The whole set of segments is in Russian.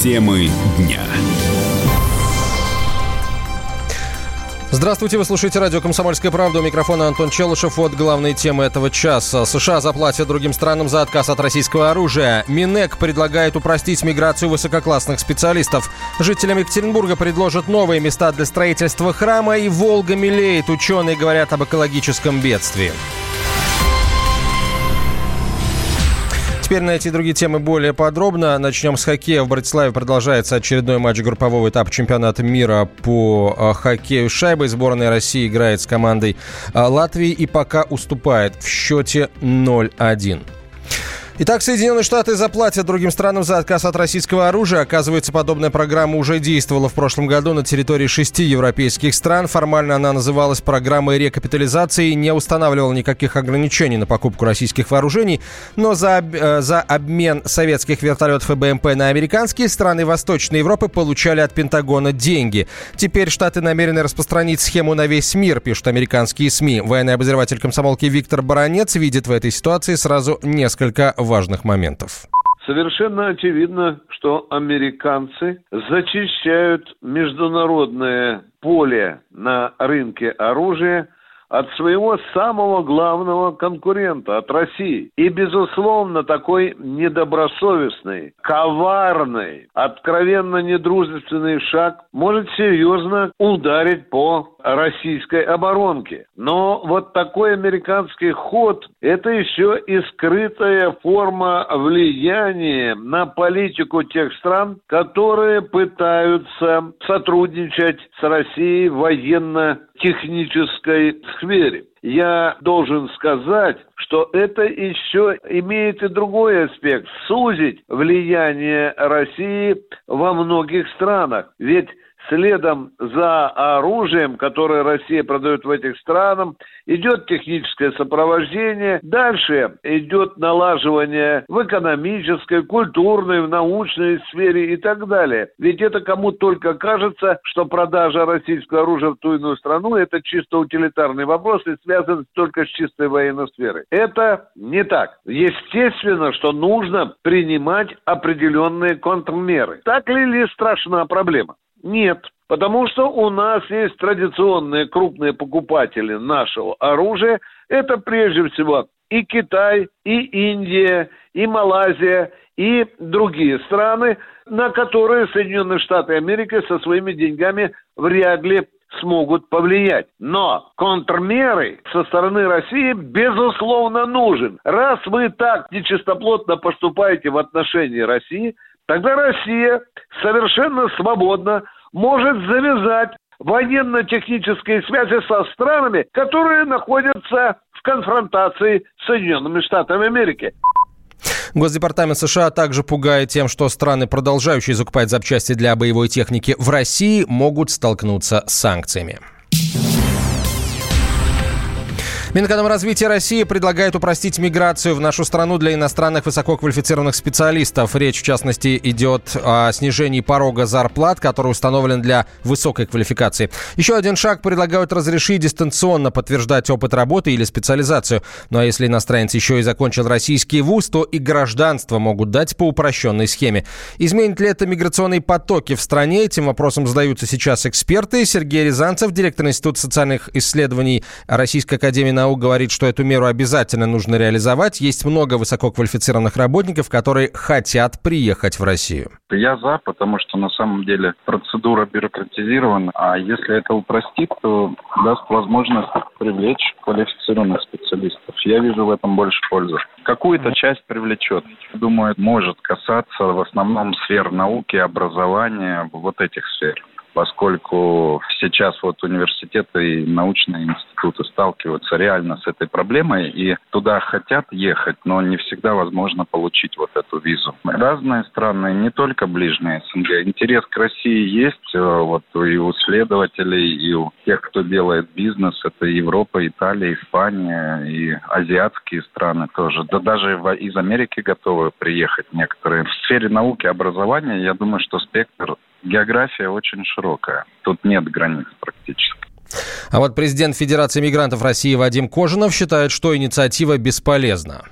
Темы дня. Здравствуйте, вы слушаете радио «Комсомольская правда». У микрофона Антон Челышев. Вот главные темы этого часа. США заплатят другим странам за отказ от российского оружия. Минэк предлагает упростить миграцию высококлассных специалистов. Жителям Екатеринбурга предложат новые места для строительства храма. И Волга мелеет. Ученые говорят об экологическом бедствии. Теперь на эти другие темы более подробно. Начнем с хоккея. В Братиславе продолжается очередной матч группового этапа чемпионата мира по а, хоккею с шайбой. Сборная России играет с командой а, Латвии и пока уступает в счете 0-1. Итак, Соединенные Штаты заплатят другим странам за отказ от российского оружия. Оказывается, подобная программа уже действовала в прошлом году на территории шести европейских стран. Формально она называлась программой рекапитализации и не устанавливала никаких ограничений на покупку российских вооружений. Но за, э, за обмен советских вертолетов и БМП на американские страны Восточной Европы получали от Пентагона деньги. Теперь Штаты намерены распространить схему на весь мир, пишут американские СМИ. Военный обозреватель комсомолки Виктор Баранец видит в этой ситуации сразу несколько важных моментов. Совершенно очевидно, что американцы зачищают международное поле на рынке оружия от своего самого главного конкурента, от России. И, безусловно, такой недобросовестный, коварный, откровенно недружественный шаг может серьезно ударить по российской оборонке. Но вот такой американский ход – это еще и скрытая форма влияния на политику тех стран, которые пытаются сотрудничать с Россией в военно-технической сфере. Я должен сказать, что это еще имеет и другой аспект – сузить влияние России во многих странах. Ведь следом за оружием, которое Россия продает в этих странах, идет техническое сопровождение, дальше идет налаживание в экономической, культурной, в научной сфере и так далее. Ведь это кому только кажется, что продажа российского оружия в ту иную страну – это чисто утилитарный вопрос и связан только с чистой военной сферой. Это не так. Естественно, что нужно принимать определенные контрмеры. Так ли ли страшна проблема? Нет, потому что у нас есть традиционные крупные покупатели нашего оружия. Это прежде всего и Китай, и Индия, и Малайзия, и другие страны, на которые Соединенные Штаты Америки со своими деньгами вряд ли смогут повлиять. Но контрмеры со стороны России, безусловно, нужен. Раз вы так нечистоплотно поступаете в отношении России, тогда Россия совершенно свободно может завязать военно-технические связи со странами, которые находятся в конфронтации с Соединенными Штатами Америки. Госдепартамент США также пугает тем, что страны, продолжающие закупать запчасти для боевой техники в России, могут столкнуться с санкциями. Минэкономразвитие России предлагает упростить миграцию в нашу страну для иностранных высококвалифицированных специалистов. Речь, в частности, идет о снижении порога зарплат, который установлен для высокой квалификации. Еще один шаг предлагают разрешить дистанционно подтверждать опыт работы или специализацию. Ну а если иностранец еще и закончил российский вуз, то и гражданство могут дать по упрощенной схеме. Изменит ли это миграционные потоки в стране? Этим вопросом задаются сейчас эксперты. Сергей Рязанцев, директор Института социальных исследований Российской Академии наук говорит, что эту меру обязательно нужно реализовать. Есть много высококвалифицированных работников, которые хотят приехать в Россию. Я за, потому что на самом деле процедура бюрократизирована, а если это упростит, то даст возможность привлечь квалифицированных специалистов. Я вижу в этом больше пользы. Какую-то часть привлечет. Думаю, может касаться в основном сфер науки, образования, вот этих сфер поскольку сейчас вот университеты и научные институты сталкиваются реально с этой проблемой и туда хотят ехать, но не всегда возможно получить вот эту визу. Разные страны, не только ближние СНГ. Интерес к России есть э, вот и у исследователей, и у тех, кто делает бизнес. Это Европа, Италия, Испания и азиатские страны тоже. Да даже из Америки готовы приехать некоторые. В сфере науки и образования, я думаю, что спектр география очень широкая. Тут нет границ практически. А вот президент Федерации мигрантов России Вадим Кожинов считает, что инициатива бесполезна.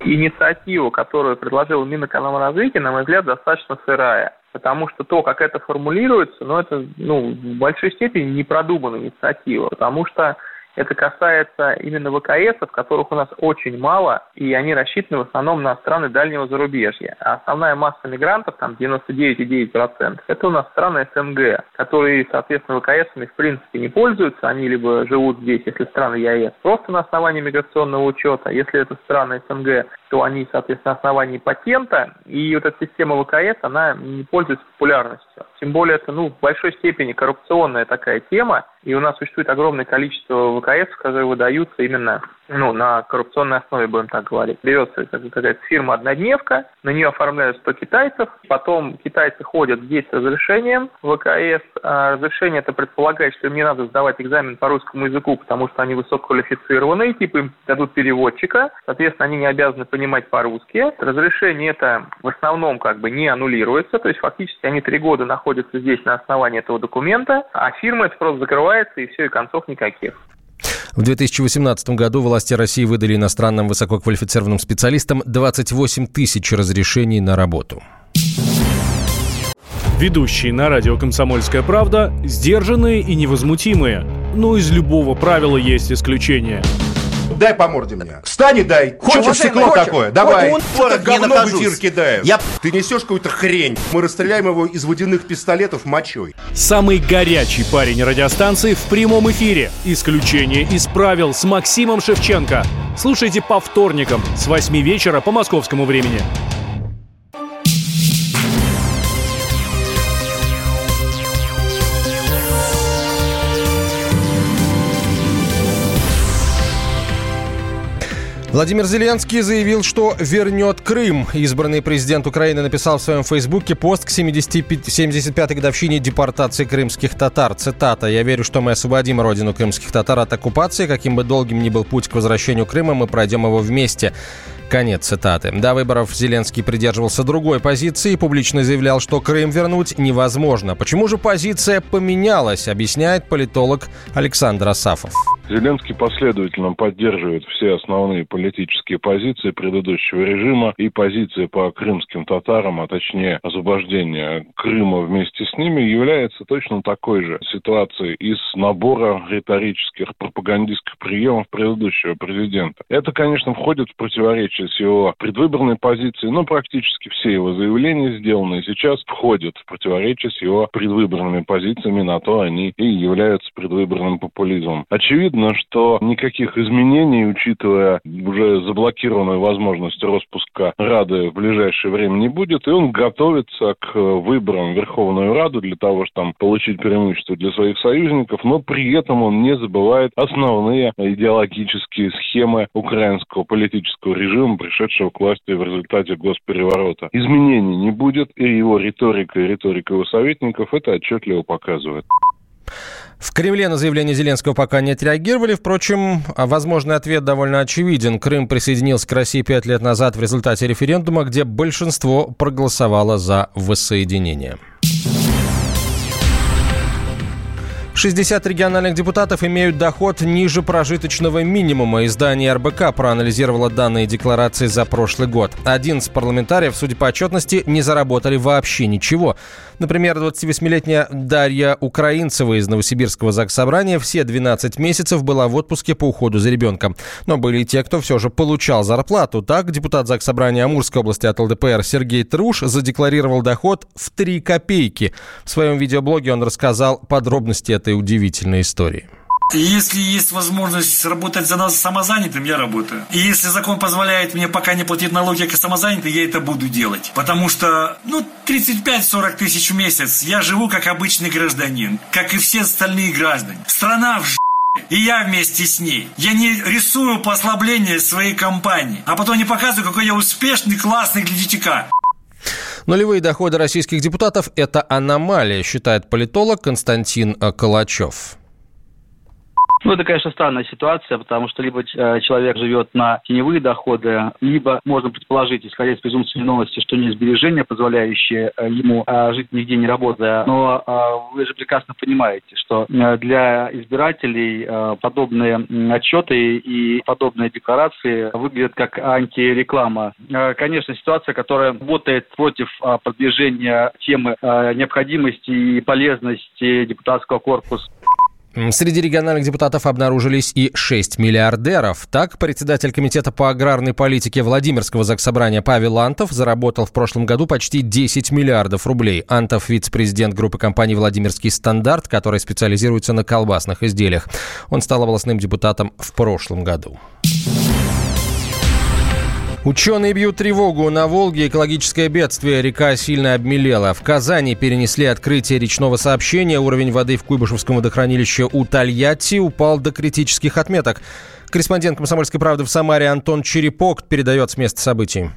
Инициатива, которую предложил Минэкономразвития, на мой взгляд, достаточно сырая. Потому что то, как это формулируется, ну, это ну, в большой степени не продуманная инициатива. Потому что это касается именно ВКС, которых у нас очень мало, и они рассчитаны в основном на страны дальнего зарубежья. А основная масса мигрантов, там 99,9%, это у нас страны СНГ, которые, соответственно, ВКСами в принципе не пользуются, они либо живут здесь, если страны ЕАЭС, просто на основании миграционного учета, если это страны СНГ, то они, соответственно, на основании патента, и вот эта система ВКС, она не пользуется популярностью. Тем более это, ну, в большой степени коррупционная такая тема, и у нас существует огромное количество ВКС, которые выдаются именно ну, на коррупционной основе, будем так говорить. Берется какая-то фирма-однодневка, на нее оформляют 100 китайцев, потом китайцы ходят здесь с разрешением ВКС. А разрешение это предполагает, что им не надо сдавать экзамен по русскому языку, потому что они высококвалифицированные, типа им дадут переводчика, соответственно, они не обязаны понимать по-русски. Разрешение это в основном как бы не аннулируется, то есть фактически они три года находятся здесь на основании этого документа, а фирма это просто закрывается и все, и концов никаких. В 2018 году власти России выдали иностранным высококвалифицированным специалистам 28 тысяч разрешений на работу. Ведущие на радио «Комсомольская правда» сдержанные и невозмутимые. Но из любого правила есть исключение – Дай по морде мне. Встань и дай. Хочешь стекло такое? Давай. Он говно в эфир кидает. Я... Ты несешь какую-то хрень. Мы расстреляем его из водяных пистолетов мочой. Самый горячий парень радиостанции в прямом эфире. Исключение из правил с Максимом Шевченко. Слушайте по вторникам с 8 вечера по московскому времени. Владимир Зеленский заявил, что вернет Крым. Избранный президент Украины написал в своем фейсбуке пост к 75-й годовщине депортации крымских татар. Цитата. «Я верю, что мы освободим родину крымских татар от оккупации. Каким бы долгим ни был путь к возвращению Крыма, мы пройдем его вместе». Конец цитаты. До выборов Зеленский придерживался другой позиции и публично заявлял, что Крым вернуть невозможно. Почему же позиция поменялась, объясняет политолог Александр Асафов. Зеленский последовательно поддерживает все основные политические позиции предыдущего режима и позиции по крымским татарам, а точнее освобождение Крыма вместе с ними, является точно такой же ситуацией из набора риторических пропагандистских приемов предыдущего президента. Это, конечно, входит в противоречие с его предвыборной позицией, но практически все его заявления, сделанные сейчас, входят в противоречие с его предвыборными позициями, на то они и являются предвыборным популизмом. Очевидно, видно, что никаких изменений, учитывая уже заблокированную возможность распуска Рады в ближайшее время не будет, и он готовится к выборам в Верховную Раду для того, чтобы там получить преимущество для своих союзников, но при этом он не забывает основные идеологические схемы украинского политического режима, пришедшего к власти в результате госпереворота. Изменений не будет, и его риторика и риторика его советников это отчетливо показывает. В Кремле на заявление Зеленского пока не отреагировали. Впрочем, возможный ответ довольно очевиден. Крым присоединился к России пять лет назад в результате референдума, где большинство проголосовало за воссоединение. 60 региональных депутатов имеют доход ниже прожиточного минимума. Издание РБК проанализировало данные декларации за прошлый год. 11 парламентариев, судя по отчетности, не заработали вообще ничего. Например, 28-летняя Дарья Украинцева из Новосибирского Заксобрания все 12 месяцев была в отпуске по уходу за ребенком. Но были и те, кто все же получал зарплату. Так, депутат Заксобрания Амурской области от ЛДПР Сергей Труш задекларировал доход в 3 копейки. В своем видеоблоге он рассказал подробности этой удивительной истории. Если есть возможность работать за нас самозанятым, я работаю. И если закон позволяет мне пока не платить налоги как самозанятый, я это буду делать. Потому что, ну, 35-40 тысяч в месяц я живу как обычный гражданин, как и все остальные граждане. Страна в и я вместе с ней. Я не рисую послабление своей компании, а потом не показываю, какой я успешный, классный для детика. Нулевые доходы российских депутатов – это аномалия, считает политолог Константин Калачев Ну, это, конечно, странная ситуация, потому что либо э, человек живет на теневые доходы, либо можно предположить, исходя из презумпции новости, что не сбережения, позволяющие э, ему э, жить нигде не работая. Но вы же прекрасно понимаете, что для избирателей подобные отчеты и подобные декларации выглядят как антиреклама. Конечно, ситуация, которая работает против продвижения темы необходимости и полезности депутатского корпуса Среди региональных депутатов обнаружились и 6 миллиардеров. Так, председатель Комитета по аграрной политике Владимирского заксобрания Павел Антов заработал в прошлом году почти 10 миллиардов рублей. Антов – вице-президент группы компании «Владимирский стандарт», которая специализируется на колбасных изделиях. Он стал областным депутатом в прошлом году. Ученые бьют тревогу. На Волге экологическое бедствие. Река сильно обмелела. В Казани перенесли открытие речного сообщения. Уровень воды в Куйбышевском водохранилище у Тольятти упал до критических отметок. Корреспондент «Комсомольской правды» в Самаре Антон Черепок передает с места событий.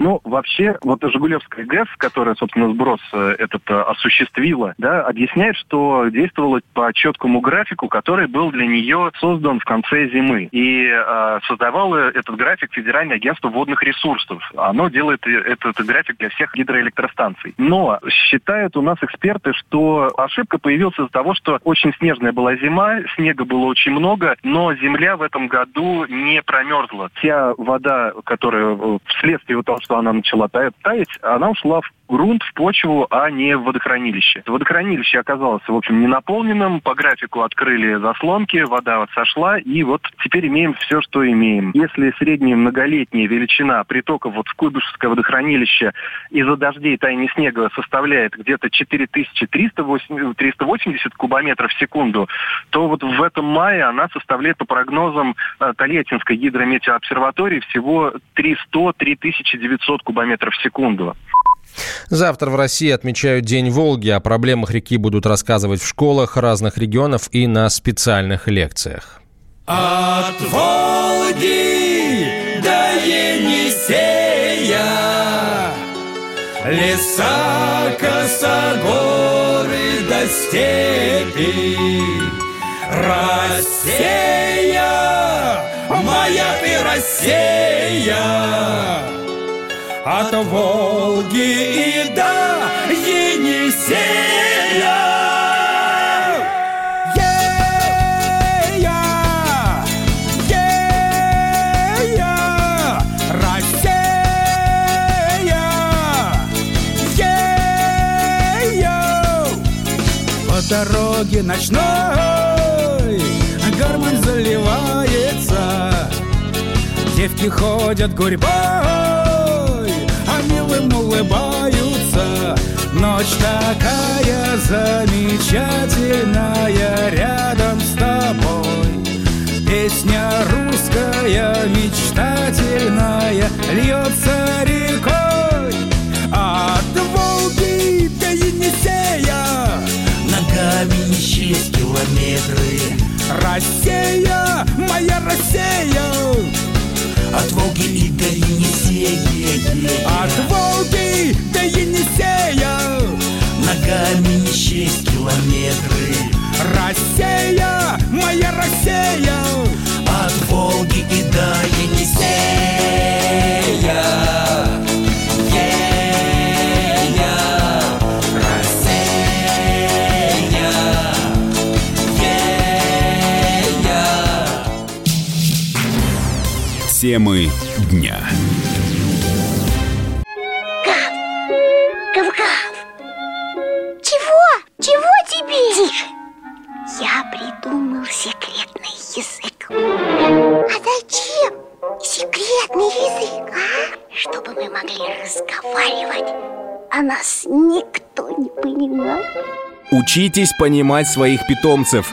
Ну, вообще, вот Жигулевская ГЭС, которая, собственно, сброс э, этот э, осуществила, да, объясняет, что действовала по четкому графику, который был для нее создан в конце зимы. И э, создавало этот график Федеральное агентство водных ресурсов. Оно делает этот график для всех гидроэлектростанций. Но считают у нас эксперты, что ошибка появилась из-за того, что очень снежная была зима, снега было очень много, но земля в этом году не промерзла. Вся вода, которая э, вследствие того, что она начала таять, она ушла в грунт, в почву, а не в водохранилище. Водохранилище оказалось, в общем, не наполненным, по графику открыли заслонки, вода вот сошла, и вот теперь имеем все, что имеем. Если средняя многолетняя величина притока вот в Куйбышевское водохранилище из-за дождей таяния снега составляет где-то 4380 кубометров в секунду, то вот в этом мае она составляет по прогнозам э, Тольяттинской гидрометеообсерватории всего 300-3900 кубометров в секунду. Завтра в России отмечают День Волги. О проблемах реки будут рассказывать в школах разных регионов и на специальных лекциях. От Волги до Енисея Леса, косогоры до степи Россия, моя ты Россия от Волги и до Енисея. Дороге ночной гармонь заливается, девки ходят гурьбой милым улыбаются. Ночь такая замечательная рядом с тобой. Песня русская мечтательная льется рекой. От Волги до Енисея Ногами счесть километры. Россия, моя Россия от Волги и до Енисея От Волги Темы дня. Гав! Гав-гав! Чего? Чего тебе? Тише! Я придумал секретный язык. А зачем секретный язык, а? Чтобы мы могли разговаривать, а нас никто не понимал. Учитесь понимать своих питомцев.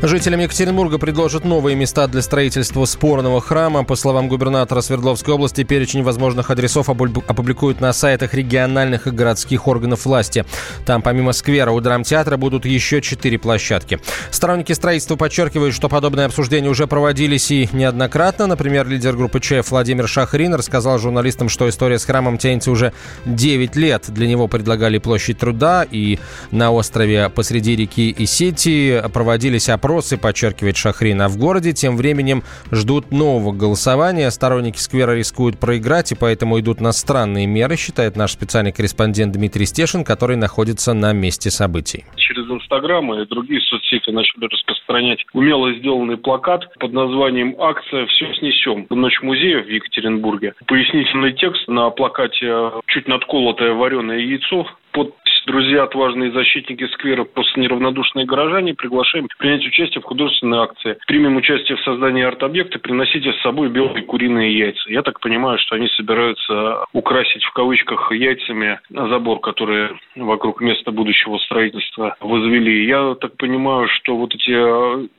Жителям Екатеринбурга предложат новые места для строительства спорного храма. По словам губернатора Свердловской области, перечень возможных адресов опубликуют на сайтах региональных и городских органов власти. Там помимо сквера у драмтеатра будут еще четыре площадки. Сторонники строительства подчеркивают, что подобные обсуждения уже проводились и неоднократно. Например, лидер группы ЧФ Владимир Шахрин рассказал журналистам, что история с храмом тянется уже 9 лет. Для него предлагали площадь труда и на острове посреди реки Исети проводились опросы опросы, подчеркивает Шахрин. А в городе тем временем ждут нового голосования. Сторонники сквера рискуют проиграть, и поэтому идут на странные меры, считает наш специальный корреспондент Дмитрий Стешин, который находится на месте событий. Через Инстаграм и другие соцсети начали распространять умело сделанный плакат под названием «Акция «Все снесем». Ночь музея в Екатеринбурге. Пояснительный текст на плакате чуть надколотое вареное яйцо под друзья, отважные защитники сквера, просто неравнодушные горожане, приглашаем принять участие в художественной акции. Примем участие в создании арт-объекта, приносите с собой белые куриные яйца. Я так понимаю, что они собираются украсить в кавычках яйцами забор, который вокруг места будущего строительства возвели. Я так понимаю, что вот эти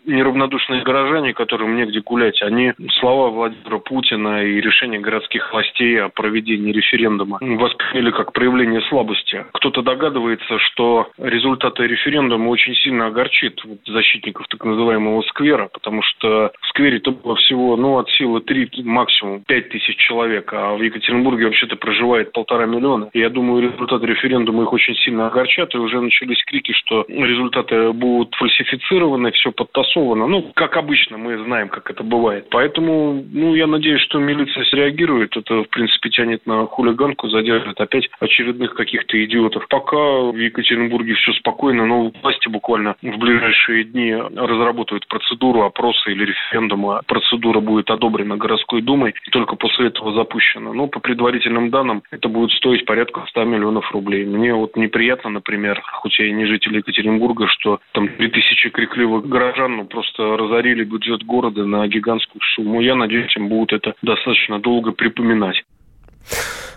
неравнодушные горожане, которым негде гулять, они слова Владимира Путина и решения городских властей о проведении референдума восприняли как проявление слабости. Кто-то догадывается, догадывается, что результаты референдума очень сильно огорчит защитников так называемого сквера, потому что в сквере-то было всего, ну, от силы 3, максимум 5 тысяч человек, а в Екатеринбурге вообще-то проживает полтора миллиона. И я думаю, результаты референдума их очень сильно огорчат, и уже начались крики, что результаты будут фальсифицированы, все подтасовано. Ну, как обычно, мы знаем, как это бывает. Поэтому, ну, я надеюсь, что милиция среагирует. Это, в принципе, тянет на хулиганку, задержит опять очередных каких-то идиотов. Пока в Екатеринбурге все спокойно, но власти буквально в ближайшие дни разработают процедуру опроса или референдума. Процедура будет одобрена городской думой и только после этого запущена. Но по предварительным данным это будет стоить порядка 100 миллионов рублей. Мне вот неприятно, например, хоть я и не житель Екатеринбурга, что там 3000 крикливых горожан ну, просто разорили бюджет города на гигантскую сумму. Я надеюсь, им будут это достаточно долго припоминать.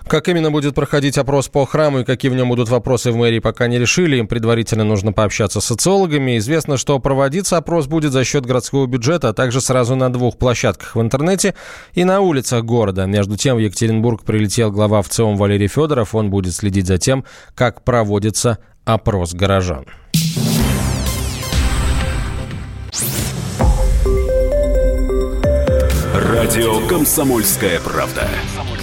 Как именно будет проходить опрос по храму и какие в нем будут вопросы в мэрии, пока не решили. Им предварительно нужно пообщаться с социологами. Известно, что проводиться опрос будет за счет городского бюджета, а также сразу на двух площадках в интернете и на улицах города. Между тем, в Екатеринбург прилетел глава ВЦИОМ Валерий Федоров. Он будет следить за тем, как проводится опрос горожан. Радио «Комсомольская правда».